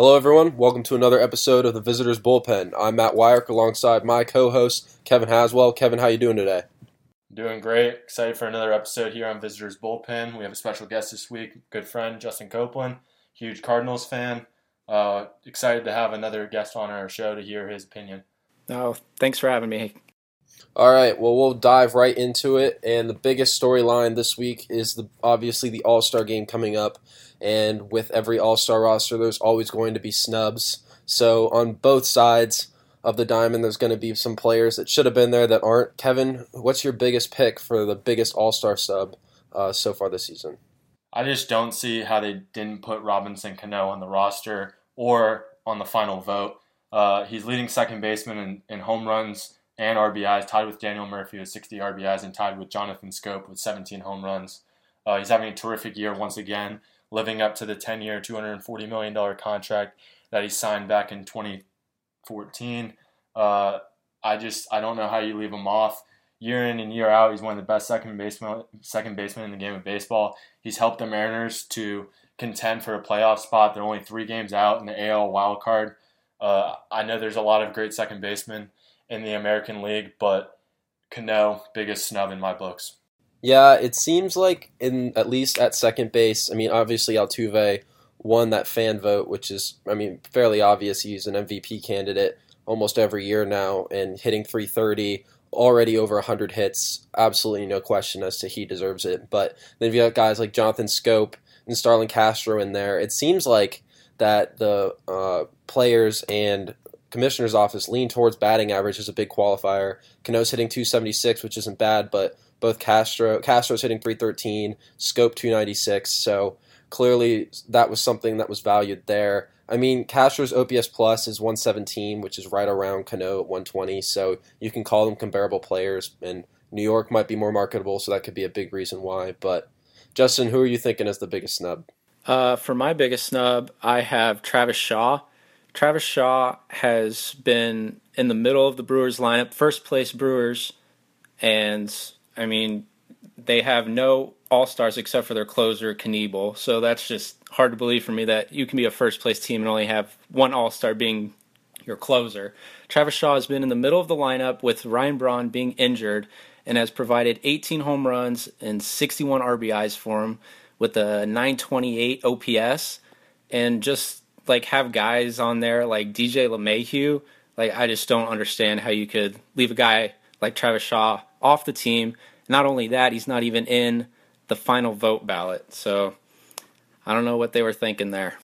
Hello, everyone. Welcome to another episode of the Visitors Bullpen. I'm Matt Weyrich alongside my co-host Kevin Haswell. Kevin, how you doing today? Doing great. Excited for another episode here on Visitors Bullpen. We have a special guest this week, good friend Justin Copeland, huge Cardinals fan. Uh, excited to have another guest on our show to hear his opinion. Oh, thanks for having me. All right, well, we'll dive right into it. And the biggest storyline this week is the obviously the All Star game coming up. And with every All Star roster, there's always going to be snubs. So on both sides of the diamond, there's going to be some players that should have been there that aren't. Kevin, what's your biggest pick for the biggest All Star sub uh, so far this season? I just don't see how they didn't put Robinson Cano on the roster or on the final vote. Uh, he's leading second baseman in, in home runs and RBIs, tied with Daniel Murphy with 60 RBIs and tied with Jonathan Schoop with 17 home runs. Uh, he's having a terrific year once again, living up to the 10 year, $240 million contract that he signed back in 2014. Uh, I just I don't know how you leave him off. Year in and year out, he's one of the best second baseman second baseman in the game of baseball. He's helped the Mariners to contend for a playoff spot. They're only three games out in the AL wild card. Uh, I know there's a lot of great second basemen in the American League, but Cano, biggest snub in my books. Yeah, it seems like in at least at second base. I mean, obviously Altuve won that fan vote, which is, I mean, fairly obvious. He's an MVP candidate almost every year now, and hitting 330, already over 100 hits. Absolutely no question as to he deserves it. But then you got guys like Jonathan Schoop and Starlin Castro in there. It seems like that the uh, players and commissioner's office lean towards batting average as a big qualifier. Cano's hitting 276, which isn't bad, but both Castro Castro's hitting 313, Schoop 296. So clearly that was something that was valued there. I mean, Castro's OPS plus is 117, which is right around Cano at 120. So you can call them comparable players, and New York might be more marketable, so that could be a big reason why. But Justin, who are you thinking is the biggest snub? Uh, for my biggest snub, I have Travis Shaw. Travis Shaw has been in the middle of the Brewers lineup, first place Brewers, and I mean, they have no all stars except for their closer, Knebel. So that's just hard to believe for me that you can be a first place team and only have one all star being your closer. Travis Shaw has been in the middle of the lineup with Ryan Braun being injured and has provided 18 home runs and 61 RBIs for him with a 928 OPS. And just like have guys on there like DJ LeMahieu, like I just don't understand how you could leave a guy like Travis Shaw off the team. Not only that, he's not even in the final vote ballot. So I don't know what they were thinking there.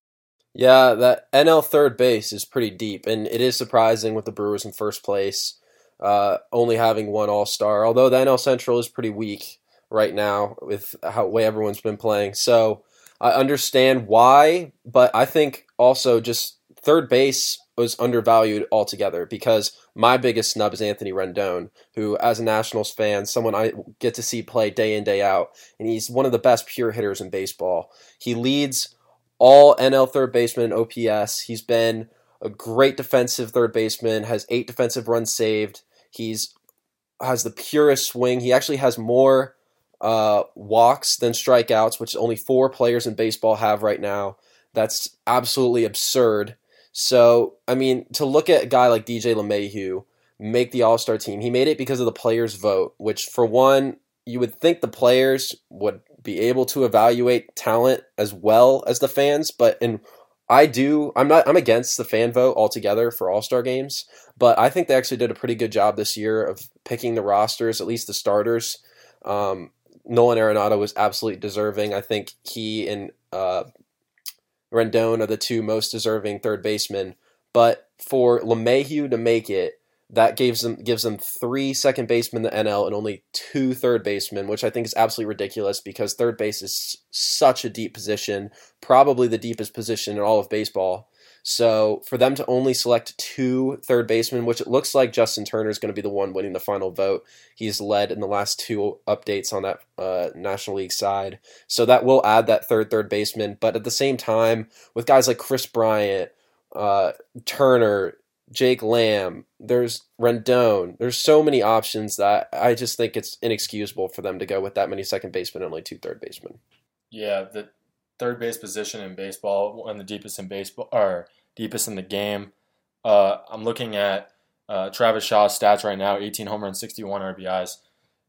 Yeah, that NL third base is pretty deep, and it is surprising with the Brewers in first place, uh, only having one All Star. Although the NL Central is pretty weak right now with how way everyone's been playing, so I understand why. But I think also just third base was undervalued altogether because my biggest snub is Anthony Rendon, who, as a Nationals fan, someone I get to see play day in, day out, and he's one of the best pure hitters in baseball. He leads all NL third baseman OPS. He's been a great defensive third baseman, has eight defensive runs saved. He's has the purest swing. He actually has more uh, walks than strikeouts, which only four players in baseball have right now. That's absolutely absurd. So, I mean, to look at a guy like DJ LeMahieu make the All Star team, he made it because of the players' vote, which, for one, you would think the players would be able to evaluate talent as well as the fans, but in I do. I'm not. I'm against the fan vote altogether for All Star games, but I think they actually did a pretty good job this year of picking the rosters, at least the starters. Um, Nolan Arenado was absolutely deserving. I think he and uh, Rendon are the two most deserving third basemen. But for LeMahieu to make it, that gives them gives them three second basemen in the NL and only two third basemen, which I think is absolutely ridiculous because third base is such a deep position, probably the deepest position in all of baseball. So for them to only select two third basemen, which it looks like Justin Turner is going to be the one winning the final vote. He's led in the last two updates on that uh, National League side. So that will add that third third baseman. But at the same time, with guys like Kris Bryant, uh, Turner, Jake Lamb, there's Rendon, there's so many options that I just think it's inexcusable for them to go with that many second basemen and only two third basemen. Yeah, the third base position in baseball, one of the deepest in baseball, or deepest in the game. Uh, I'm looking at uh, Travis Shaw's stats right now 18 home runs, 61 RBIs.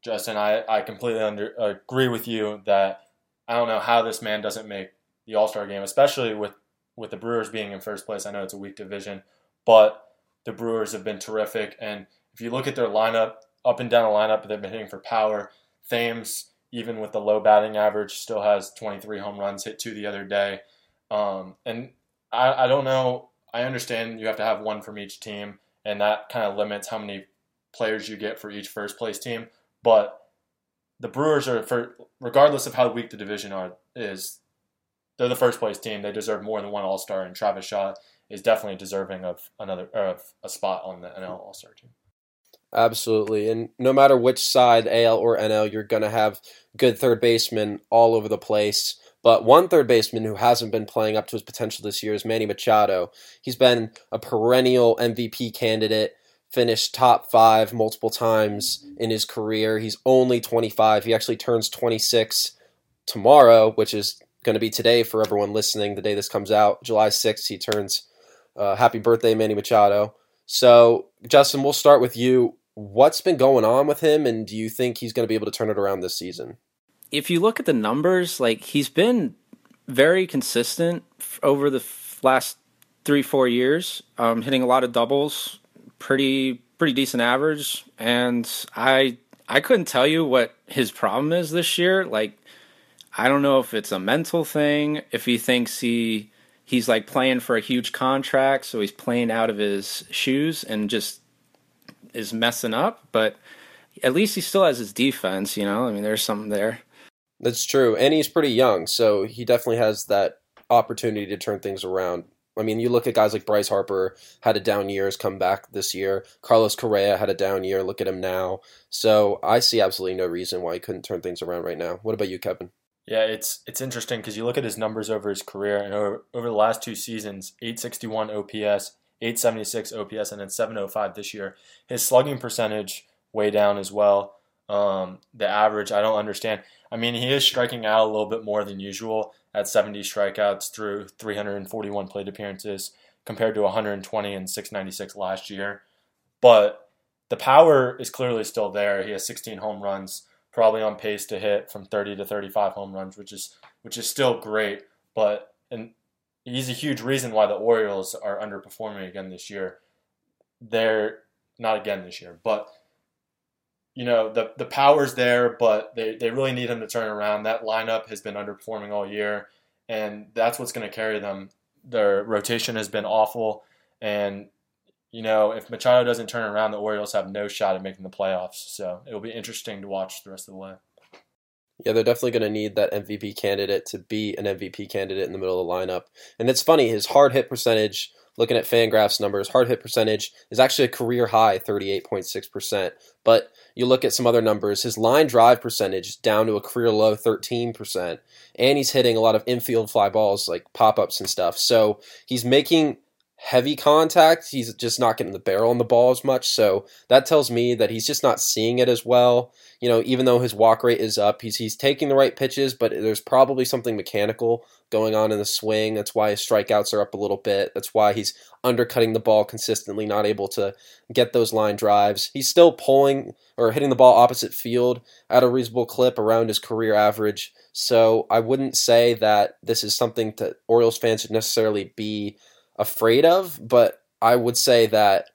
Justin, I, I completely under, agree with you that I don't know how this man doesn't make the All Star game, especially with, with the Brewers being in first place. I know it's a weak division, but the Brewers have been terrific. And if you look at their lineup, up and down the lineup, they've been hitting for power. Thames, even with the low batting average, still has 23 home runs, hit two the other day. Um, and I, I don't know. I understand you have to have one from each team, and that kind of limits how many players you get for each first place team. But the Brewers are, for regardless of how weak the division are, is they're the first place team. They deserve more than one All Star, and Travis Shaw is definitely deserving of another of a spot on the NL All Star team. Absolutely. And no matter which side, AL or NL, you're going to have good third basemen all over the place. But one third baseman who hasn't been playing up to his potential this year is Manny Machado. He's been a perennial MVP candidate, finished top five multiple times in his career. He's only 25. He actually turns 26 tomorrow, which is going to be today for everyone listening, the day this comes out. July 6th, he turns. Uh, happy birthday, Manny Machado. So, Justin, we'll start with you. What's been going on with him, and do you think he's going to be able to turn it around this season? If you look at the numbers, like he's been very consistent over the last three, four years, um, hitting a lot of doubles, pretty pretty decent average, and I I couldn't tell you what his problem is this year. Like, I don't know if it's a mental thing, if he thinks he he's like playing for a huge contract, so he's playing out of his shoes and just is messing up. But at least he still has his defense, you know. I mean, there's something there. That's true, and he's pretty young, so he definitely has that opportunity to turn things around. I mean, you look at guys like Bryce Harper had a down year, has come back this year. Carlos Correa had a down year. Look at him now. So I see absolutely no reason why he couldn't turn things around right now. What about you, Kevin? Yeah, it's it's interesting because you look at his numbers over his career and over, over the last two seasons 861 OPS, 876 OPS, and then 705 this year. His slugging percentage way down as well. Um, the average, I don't understand. I mean, he is striking out a little bit more than usual at 70 strikeouts through 341 plate appearances compared to 120 and 696 last year. But the power is clearly still there. He has 16 home runs probably on pace to hit from 30 to 35 home runs, which is which is still great. But and he's a huge reason why the Orioles are underperforming again this year. They're not again this year, but you know the the power's there, but they, they really need him to turn around. That lineup has been underperforming all year, and that's what's going to carry them. Their rotation has been awful, and you know, if Machado doesn't turn around, the Orioles have no shot at making the playoffs. So it'll be interesting to watch the rest of the way. Yeah, they're definitely going to need that MVP candidate to be an MVP candidate in the middle of the lineup. And it's funny, his hard hit percentage, looking at Fangraphs numbers, hard hit percentage is actually a career high, 38.6%. But you look at some other numbers, his line drive percentage down to a career low 13%. And he's hitting a lot of infield fly balls like pop ups and stuff. So he's making heavy contact. He's just not getting the barrel on the ball as much. So that tells me that he's just not seeing it as well. You know, even though his walk rate is up, he's he's taking the right pitches, but there's probably something mechanical going on in the swing. That's why his strikeouts are up a little bit. That's why he's undercutting the ball consistently, not able to get those line drives. He's still pulling or hitting the ball opposite field at a reasonable clip around his career average. So I wouldn't say that this is something that Orioles fans should necessarily be afraid of, but I would say that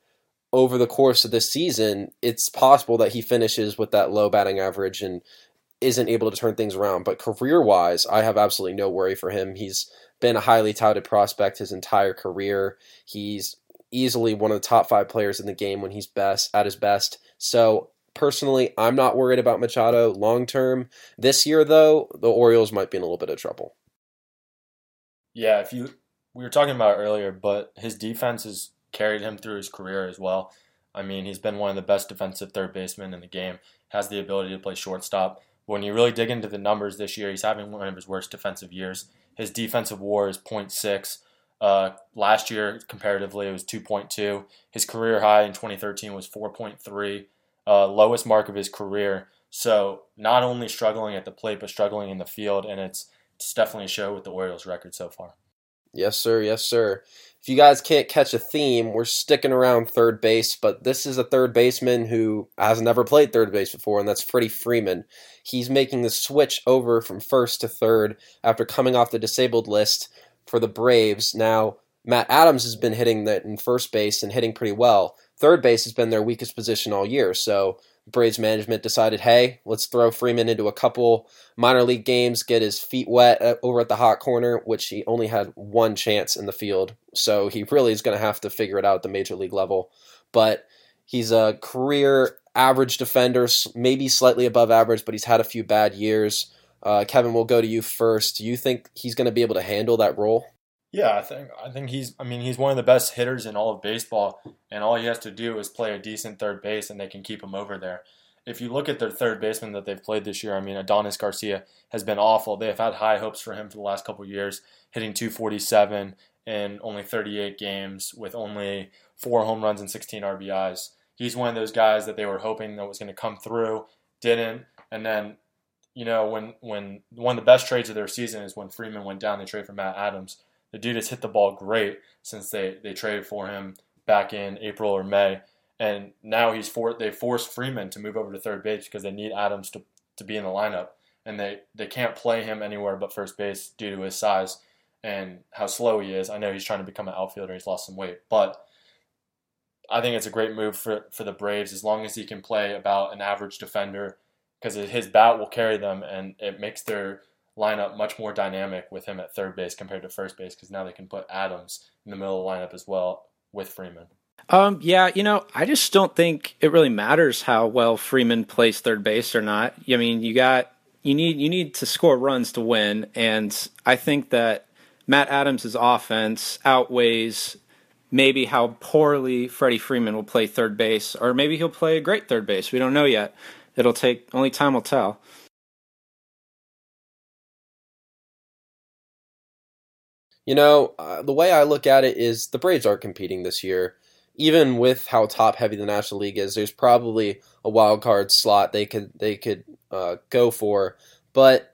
over the course of this season, it's possible that he finishes with that low batting average and isn't able to turn things around. But career wise, I have absolutely no worry for him. He's been a highly touted prospect his entire career. He's easily one of the top five players in the game when he's best at his best. So personally, I'm not worried about Machado long term. This year, though, the Orioles might be in a little bit of trouble. Yeah, if you we were talking about earlier, but his defense has carried him through his career as well. I mean, he's been one of the best defensive third basemen in the game, has the ability to play shortstop. When you really dig into the numbers this year, he's having one of his worst defensive years. His defensive WAR is 0.6. Uh, last year, comparatively, it was 2.2. His career high in 2013 was 4.3, uh, lowest mark of his career. So not only struggling at the plate, but struggling in the field, and it's, it's definitely a show with the Orioles record so far. Yes, sir. Yes, sir. If you guys can't catch a theme, we're sticking around third base, but this is a third baseman who has never played third base before, and that's Freddie Freeman. He's making the switch over from first to third after coming off the disabled list for the Braves. Now, Matt Adams has been hitting that in first base and hitting pretty well. Third base has been their weakest position all year, so Braves management decided, hey, let's throw Freeman into a couple minor league games, get his feet wet uh, over at the hot corner, which he only had one chance in the field. So he really is going to have to figure it out at the major league level. But he's a career average defender, maybe slightly above average, but he's had a few bad years. Uh, Kevin, we'll go to you first. Do you think he's going to be able to handle that role? Yeah, I think I think he's I mean he's one of the best hitters in all of baseball and all he has to do is play a decent third base and they can keep him over there. If you look at their third baseman that they've played this year, I mean Adonis Garcia has been awful. They have had high hopes for him for the last couple years, hitting 247 in only 38 games with only 4 home runs and 16 RBIs. He's one of those guys that they were hoping that was going to come through, didn't, and then you know when when one of the best trades of their season is when Freeman went down, they trade for Matt Adams the dude has hit the ball great since they, they traded for him back in April or May. And now he's for they forced Freeman to move over to third base because they need Adams to, to be in the lineup. And they, they can't play him anywhere but first base due to his size and how slow he is. I know he's trying to become an outfielder, he's lost some weight. But I think it's a great move for, for the Braves as long as he can play about an average defender because his bat will carry them and it makes their lineup much more dynamic with him at third base compared to first base because now they can put Adams in the middle of the lineup as well with Freeman. Um, yeah, you know, I just don't think it really matters how well Freeman plays third base or not. I mean, you got you need you need to score runs to win, and I think that Matt Adams' offense outweighs maybe how poorly Freddie Freeman will play third base, or maybe he'll play a great third base. We don't know yet. It'll take only time will tell. You know, uh, the way I look at it is the Braves are competing this year. Even with how top heavy the National League is, there's probably a wild card slot they could they could uh, go for. But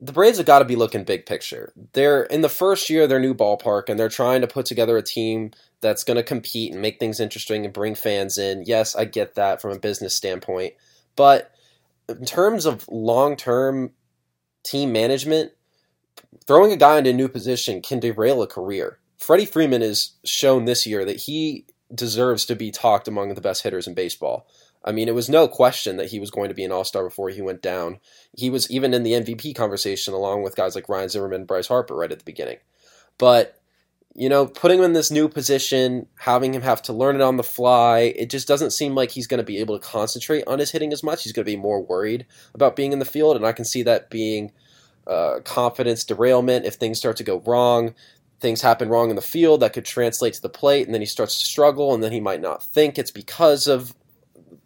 the Braves have got to be looking big picture. They're in the first year of their new ballpark, and they're trying to put together a team that's going to compete and make things interesting and bring fans in. Yes, I get that from a business standpoint, but in terms of long term team management, throwing a guy into a new position can derail a career. Freddie Freeman has shown this year that he deserves to be talked among the best hitters in baseball. I mean, it was no question that he was going to be an all star before he went down. He was even in the MVP conversation along with guys like Ryan Zimmerman, Bryce Harper right at the beginning. But, you know, putting him in this new position, having him have to learn it on the fly, it just doesn't seem like he's going to be able to concentrate on his hitting as much. He's going to be more worried about being in the field, and I can see that being uh, confidence derailment if things start to go wrong. Things happen wrong in the field that could translate to the plate, and then he starts to struggle, and then he might not think it's because of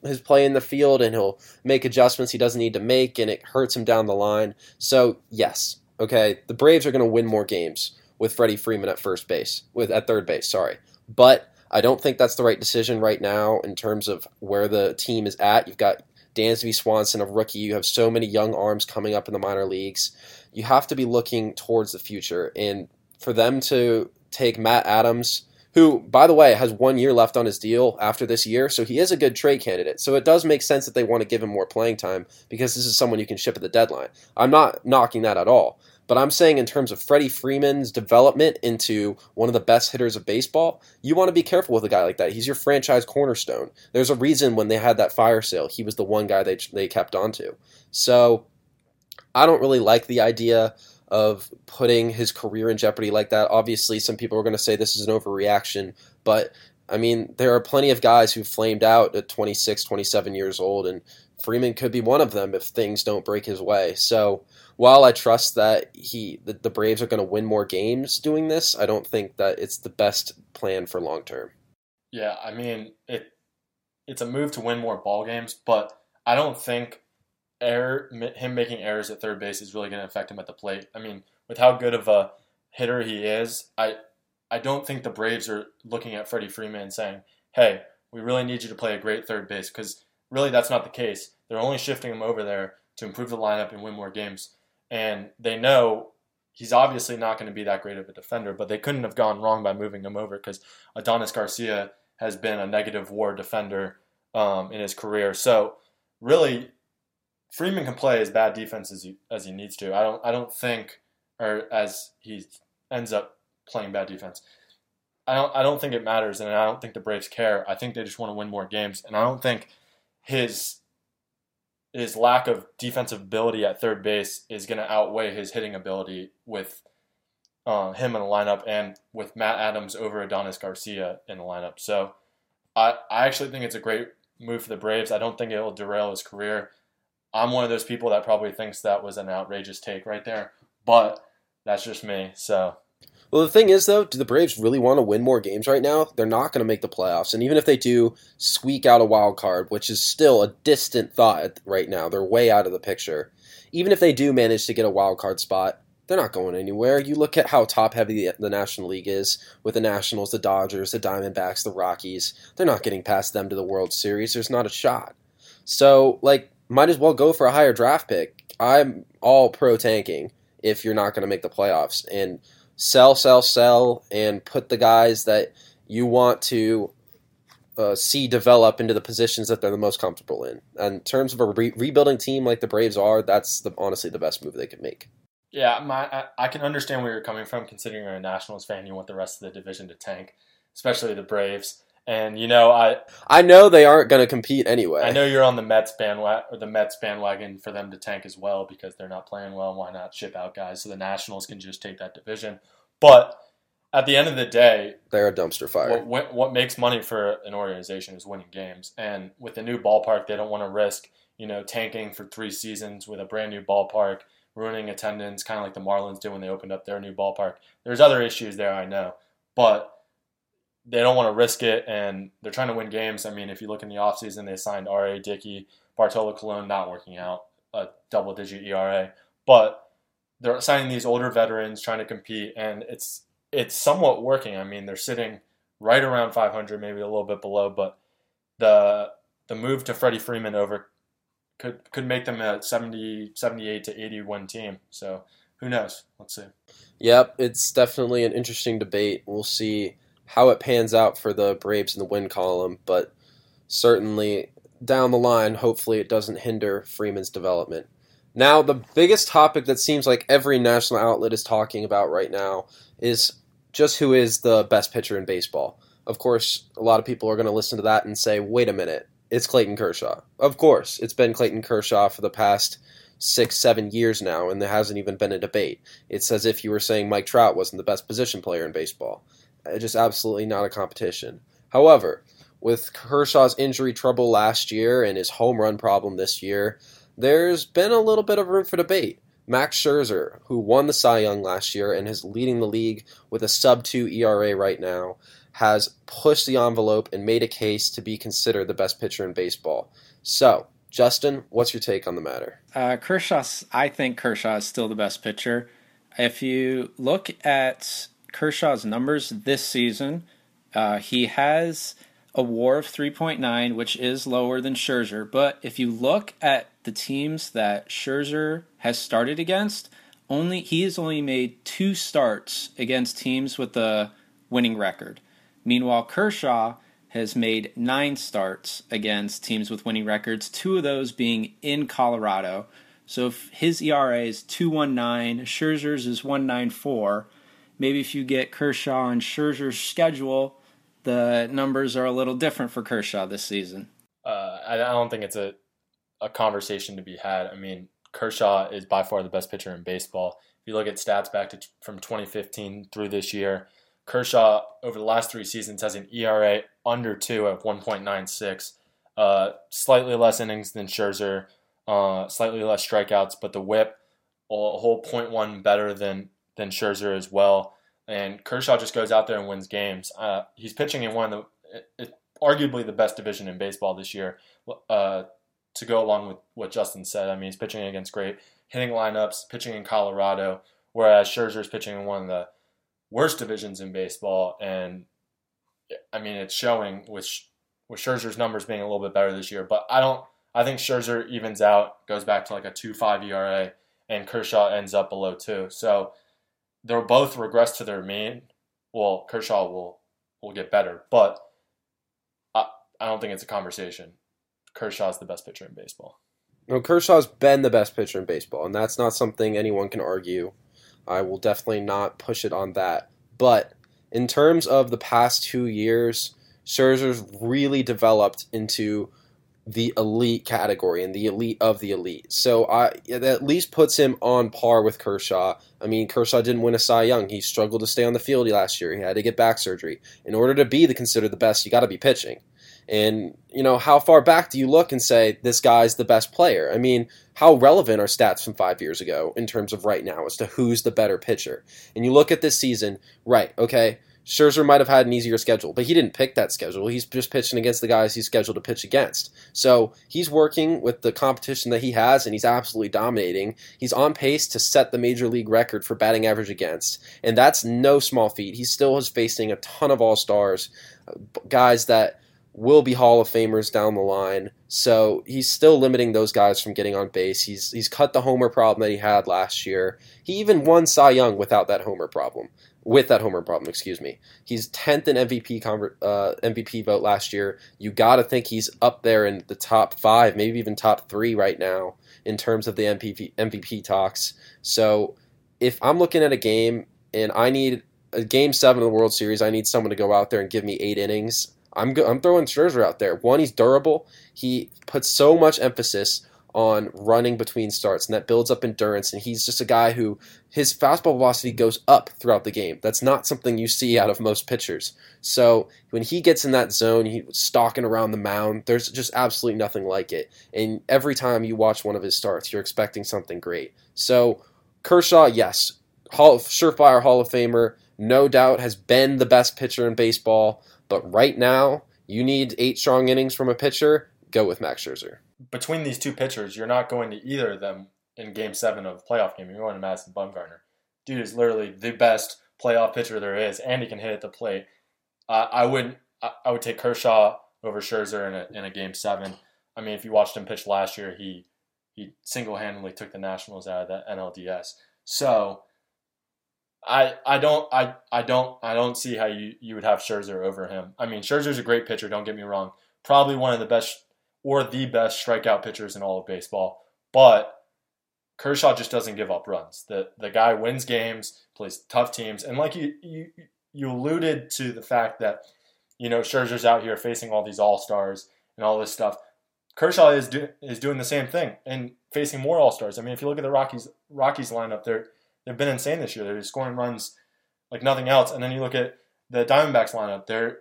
his play in the field, and he'll make adjustments he doesn't need to make, and it hurts him down the line. So, yes, okay, the Braves are going to win more games with Freddie Freeman at first base, with at third base, sorry. But I don't think that's the right decision right now in terms of where the team is at. You've got Dansby Swanson, a rookie. You have so many young arms coming up in the minor leagues. You have to be looking towards the future. And for them to take Matt Adams, who, by the way, has one year left on his deal after this year, so he is a good trade candidate. So it does make sense that they want to give him more playing time because this is someone you can ship at the deadline. I'm not knocking that at all. But I'm saying in terms of Freddie Freeman's development into one of the best hitters of baseball, you want to be careful with a guy like that. He's your franchise cornerstone. There's a reason when they had that fire sale, he was the one guy they they kept onto. So I don't really like the idea of putting his career in jeopardy like that. Obviously, some people are going to say this is an overreaction, but I mean, there are plenty of guys who flamed out at 26, 27 years old, and Freeman could be one of them if things don't break his way. So while I trust that he the, Braves are going to win more games doing this, I don't think that it's the best plan for long term. Yeah, I mean it. It's a move to win more ball games, but I don't think error him making errors at third base is really going to affect him at the plate. I mean, with how good of a hitter he is, I I don't think the Braves are looking at Freddie Freeman and saying, "Hey, we really need you to play a great third base," because really that's not the case. They're only shifting him over there to improve the lineup and win more games and they know he's obviously not going to be that great of a defender, but they couldn't have gone wrong by moving him over because Adonis Garcia has been a negative WAR defender um, in his career. So really, Freeman can play as bad defense as he as he needs to. I don't I don't think or as he ends up playing bad defense. I don't I don't think it matters, and I don't think the Braves care. I think they just want to win more games, and I don't think his his lack of defensive ability at third base is going to outweigh his hitting ability with uh, him in the lineup and with Matt Adams over Adonis Garcia in the lineup. So I, I actually think it's a great move for the Braves. I don't think it will derail his career. I'm one of those people that probably thinks that was an outrageous take right there, but that's just me. So well, the thing is, though, do the Braves really want to win more games right now? They're not going to make the playoffs, and even if they do squeak out a wild card, which is still a distant thought right now, they're way out of the picture. Even if they do manage to get a wild card spot, they're not going anywhere. You look at how top heavy the, the National League is with the Nationals, the Dodgers, the Diamondbacks, the Rockies. They're not getting past them to the World Series. There's not a shot. So, like, might as well go for a higher draft pick. I'm all pro tanking if you're not going to make the playoffs. And sell, sell, sell, and put the guys that you want to uh, see develop into the positions that they're the most comfortable in. And in terms of a re- rebuilding team like the Braves are, that's the, honestly the best move they could make. Yeah, my, I, I can understand where you're coming from, considering you're a Nationals fan. You want the rest of the division to tank, especially the Braves. And you know, I I know they aren't going to compete anyway. I know you're on the Mets bandwagon or the Mets bandwagon for them to tank as well because they're not playing well. Why not ship out guys so the Nationals can just take that division? But at the end of the day, they're a dumpster fire. What, what makes money for an organization is winning games, and with the new ballpark, they don't want to risk you know tanking for three seasons with a brand new ballpark, ruining attendance, kind of like the Marlins did when they opened up their new ballpark. There's other issues there, I know, but they don't want to risk it, and they're trying to win games. I mean, if you look in the offseason, they signed R.A. Dickey, Bartolo Colon, not working out, a double digit ERA. But they're signing these older veterans trying to compete, and it's it's somewhat working. I mean, they're sitting right around 500, maybe a little bit below, but the the move to Freddie Freeman over could could make them a 70, 78 to 81 team. So who knows? Let's see. Yep, it's definitely an interesting debate. We'll see how it pans out for the Braves in the win column, but certainly down the line, hopefully it doesn't hinder Freeman's development. Now, the biggest topic that seems like every national outlet is talking about right now is just who is the best pitcher in baseball. Of course, a lot of people are going to listen to that and say, wait a minute, it's Clayton Kershaw. Of course, it's been Clayton Kershaw for the past six, seven years now, and there hasn't even been a debate. It's as if you were saying Mike Trout wasn't the best position player in baseball. Uh, just absolutely not a competition. However, with Kershaw's injury trouble last year and his home run problem this year, there's been a little bit of room for debate. Max Scherzer, who won the Cy Young last year and is leading the league with a sub 2 ERA right now, has pushed the envelope and made a case to be considered the best pitcher in baseball. So, Justin, what's your take on the matter? Uh, Kershaw, I think Kershaw is still the best pitcher. If you look at Kershaw's numbers this season, uh, he has a WAR of 3.9, which is lower than Scherzer. But if you look at the teams that Scherzer has started against, only he has only made two starts against teams with a winning record. Meanwhile, Kershaw has made nine starts against teams with winning records, two of those being in Colorado. So if his ERA is 219, Scherzer's is 194. Maybe if you get Kershaw and Scherzer's schedule, the numbers are a little different for Kershaw this season. Uh, I don't think it's a a conversation to be had. I mean, Kershaw is by far the best pitcher in baseball. If you look at stats back to from 2015 through this year, Kershaw over the last three seasons has an ERA under two of 1.96, uh, slightly less innings than Scherzer, uh, slightly less strikeouts, but the WHIP a whole 0.1 better than than Scherzer as well. And Kershaw just goes out there and wins games. Uh, he's pitching in one of the arguably the best division in baseball this year. Uh, to go along with what Justin said, I mean, he's pitching against great hitting lineups, pitching in Colorado, whereas Scherzer is pitching in one of the worst divisions in baseball. And I mean, it's showing with with Scherzer's numbers being a little bit better this year. But I don't. I think Scherzer evens out, goes back to like a two five ERA, and Kershaw ends up below two. So they'll both regress to their mean. Well, Kershaw will will get better, but I I don't think it's a conversation. Kershaw's the best pitcher in baseball. No, Kershaw's been the best pitcher in baseball, and that's not something anyone can argue. I will definitely not push it on that. But in terms of the past two years, Scherzer's really developed into the elite category and the elite of the elite. So I that at least puts him on par with Kershaw. I mean, Kershaw didn't win a Cy Young. He struggled to stay on the field last year. He had to get back surgery. In order to be the considered the best, you got to be pitching. And you know, how far back do you look and say this guy's the best player? I mean, how relevant are stats from 5 years ago in terms of right now as to who's the better pitcher? And you look at this season, right, okay, Scherzer might have had an easier schedule, but he didn't pick that schedule. He's just pitching against the guys he's scheduled to pitch against. So he's working with the competition that he has, and he's absolutely dominating. He's on pace to set the major league record for batting average against, and that's no small feat. He still is facing a ton of all stars, guys that will be Hall of Famers down the line. So he's still limiting those guys from getting on base. He's he's cut the homer problem that he had last year. He even won Cy Young without that homer problem with that homer problem. Excuse me. He's tenth in MVP conver- uh, MVP vote last year. You got to think he's up there in the top five, maybe even top three right now in terms of the MVP MVP talks. So if I'm looking at a game and I need a game seven of the World Series, I need someone to go out there and give me eight innings. I'm go- I'm throwing Scherzer out there. One, he's durable. He puts so much emphasis on running between starts, and that builds up endurance. And he's just a guy who his fastball velocity goes up throughout the game. That's not something you see out of most pitchers. So when he gets in that zone, he's stalking around the mound. There's just absolutely nothing like it. And every time you watch one of his starts, you're expecting something great. So Kershaw, yes, Hall, surefire Hall of Famer, no doubt has been the best pitcher in baseball. But right now, you need eight strong innings from a pitcher. Go with Max Scherzer between these two pitchers, you're not going to either of them in Game Seven of the playoff game. You're going to Madison Bumgarner. Dude is literally the best playoff pitcher there is, and he can hit at the plate. Uh, I would I, I would take Kershaw over Scherzer in a in a Game Seven. I mean, if you watched him pitch last year, he he single handedly took the Nationals out of the NLDS. So. I, I don't I, I don't I don't see how you, you would have Scherzer over him. I mean Scherzer's a great pitcher, don't get me wrong. Probably one of the best or the best strikeout pitchers in all of baseball. But Kershaw just doesn't give up runs. The the guy wins games, plays tough teams, and like you you you alluded to the fact that you know Scherzer's out here facing all these all stars and all this stuff. Kershaw is do, is doing the same thing and facing more all stars. I mean, if you look at the Rockies Rockies lineup, they're they've been insane this year. They're scoring runs like nothing else. And then you look at the Diamondbacks lineup. They're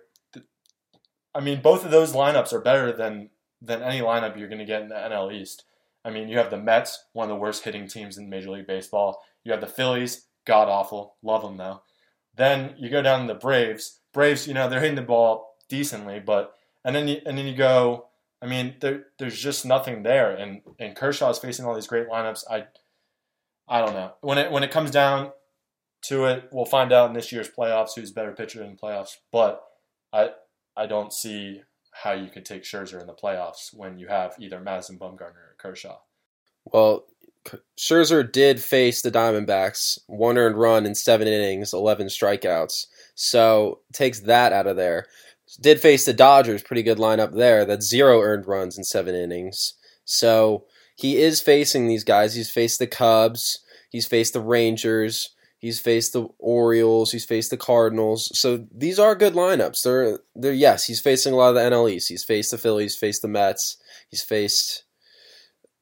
I mean, both of those lineups are better than than any lineup you're going to get in the NL East. I mean, you have the Mets, one of the worst hitting teams in Major League Baseball. You have the Phillies, god awful, love them though. Then you go down to the Braves. Braves, you know, they're hitting the ball decently, but and then you and then you go. I mean, there, there's just nothing there, and and Kershaw is facing all these great lineups. I I don't know when it when it comes down to it, we'll find out in this year's playoffs who's better pitcher in the playoffs. But I I don't see how you could take Scherzer in the playoffs when you have either Madison Bumgarner or Kershaw. Well, Scherzer did face the Diamondbacks, one earned run in seven innings, 11 strikeouts. So takes that out of there. Did face the Dodgers, pretty good lineup there. That's zero earned runs in seven innings. So he is facing these guys. He's faced the Cubs. He's faced the Rangers. He's faced the Orioles. He's faced the Cardinals. So these are good lineups. They're they're yes. He's facing a lot of the NL East. He's faced the Phillies. Faced the Mets. He's faced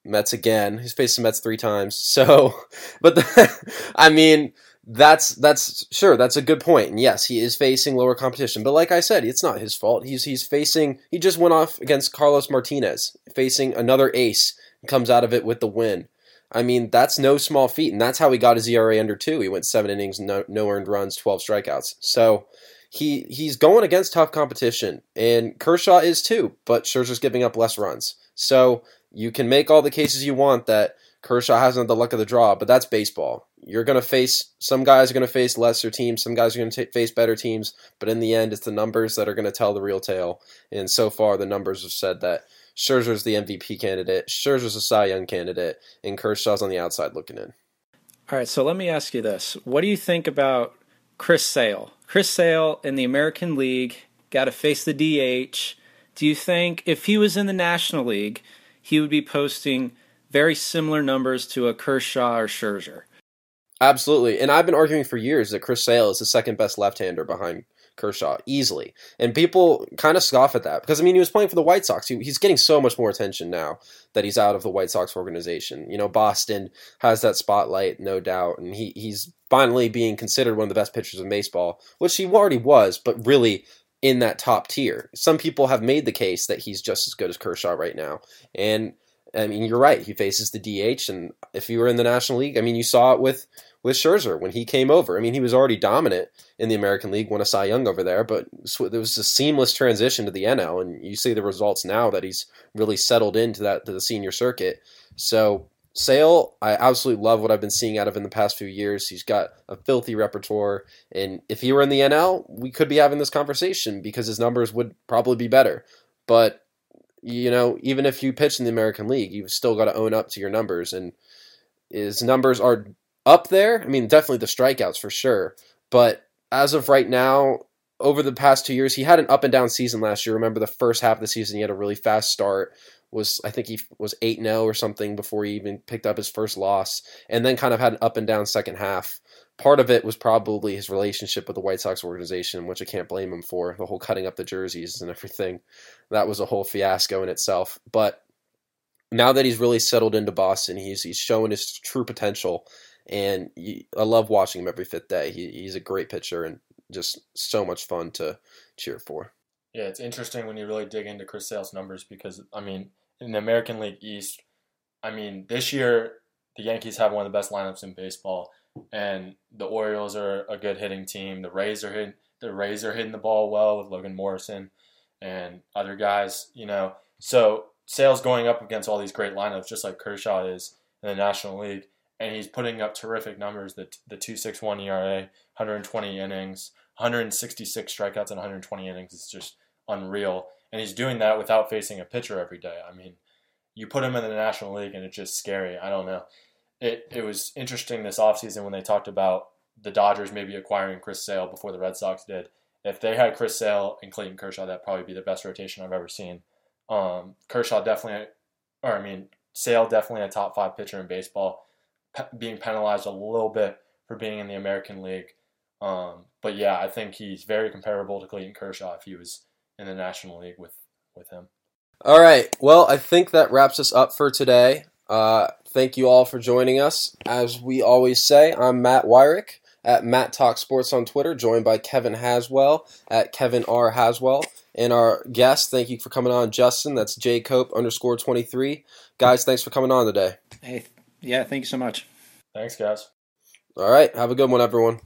Mets again. He's faced the Mets three times. So, but the, I mean that's that's sure that's a good point. And yes, he is facing lower competition. But like I said, it's not his fault. He's he's facing. He just went off against Carlos Martinez, facing another ace. Comes out of it with the win. I mean, that's no small feat, and that's how he got his ERA under two. He went seven innings, no, no earned runs, twelve strikeouts. So he he's going against tough competition, and Kershaw is too. But Scherzer's giving up less runs, so you can make all the cases you want that Kershaw hasn't had the luck of the draw, but that's baseball. You're going to face some guys are going to face lesser teams, some guys are going to face better teams, but in the end, it's the numbers that are going to tell the real tale. And so far, the numbers have said that Scherzer's the MVP candidate, Scherzer's a Cy Young candidate, and Kershaw's on the outside looking in. All right, so let me ask you this: What do you think about Chris Sale? Chris Sale in the American League got to face the DH. Do you think if he was in the National League, he would be posting very similar numbers to a Kershaw or Scherzer? Absolutely. And I've been arguing for years that Chris Sale is the second best left hander behind Kershaw easily. And people kind of scoff at that because, I mean, he was playing for the White Sox. He, he's getting so much more attention now that he's out of the White Sox organization. You know, Boston has that spotlight, no doubt. And he, he's finally being considered one of the best pitchers in baseball, which he already was, but really in that top tier. Some people have made the case that he's just as good as Kershaw right now. And I mean, you're right. He faces the DH, and if you were in the National League, I mean, you saw it with with Scherzer when he came over. I mean, he was already dominant in the American League, won a Cy Young over there, but there was a seamless transition to the NL, and you see the results now that he's really settled into that to the senior circuit. So Sale, I absolutely love what I've been seeing out of in the past few years. He's got a filthy repertoire, and if he were in the NL, we could be having this conversation because his numbers would probably be better. But you know, even if you pitch in the American League, you've still got to own up to your numbers, and his numbers are up there. I mean, definitely the strikeouts for sure. But as of right now, over the past two years, he had an up and down season last year. Remember the first half of the season, he had a really fast start. Was I think he was eight 0 or something before he even picked up his first loss, and then kind of had an up and down second half. Part of it was probably his relationship with the White Sox organization, which I can't blame him for. The whole cutting up the jerseys and everything, that was a whole fiasco in itself. But now that he's really settled into Boston, he's he's showing his true potential and he, I love watching him every fifth day. He, he's a great pitcher and just so much fun to cheer for. Yeah, it's interesting when you really dig into Chris Sale's numbers because I mean, in the American League East, I mean, this year the Yankees have one of the best lineups in baseball, and the Orioles are a good hitting team. The Rays are hitting the Rays are hitting the ball well with Logan Morrison and other guys, you know. So Sale's going up against all these great lineups, just like Kershaw is in the National League and he's putting up terrific numbers. The the two six one ERA, 120 innings, 166 strikeouts in 120 innings is just unreal. And he's doing that without facing a pitcher every day. I mean, you put him in the National League and it's just scary. I don't know. It it was interesting this offseason when they talked about the Dodgers maybe acquiring Chris Sale before the Red Sox did. If they had Chris Sale and Clayton Kershaw, that'd probably be the best rotation I've ever seen. Um, Kershaw definitely, or I mean, Sale definitely a top five pitcher in baseball pe- being penalized a little bit for being in the American League. Um, but yeah, I think he's very comparable to Clayton Kershaw if he was in the National League with, with him. All right. Well, I think that wraps us up for today. Uh, thank you all for joining us. As we always say, I'm Matt Weyrich at Matt Talk Sports on Twitter, joined by Kevin Haswell at Kevin R. Haswell. And our guest, thank you for coming on, Justin. That's J Cope underscore 23. Guys, thanks for coming on today. Hey, yeah, thank you so much. Thanks, guys. All right. Have a good one, everyone.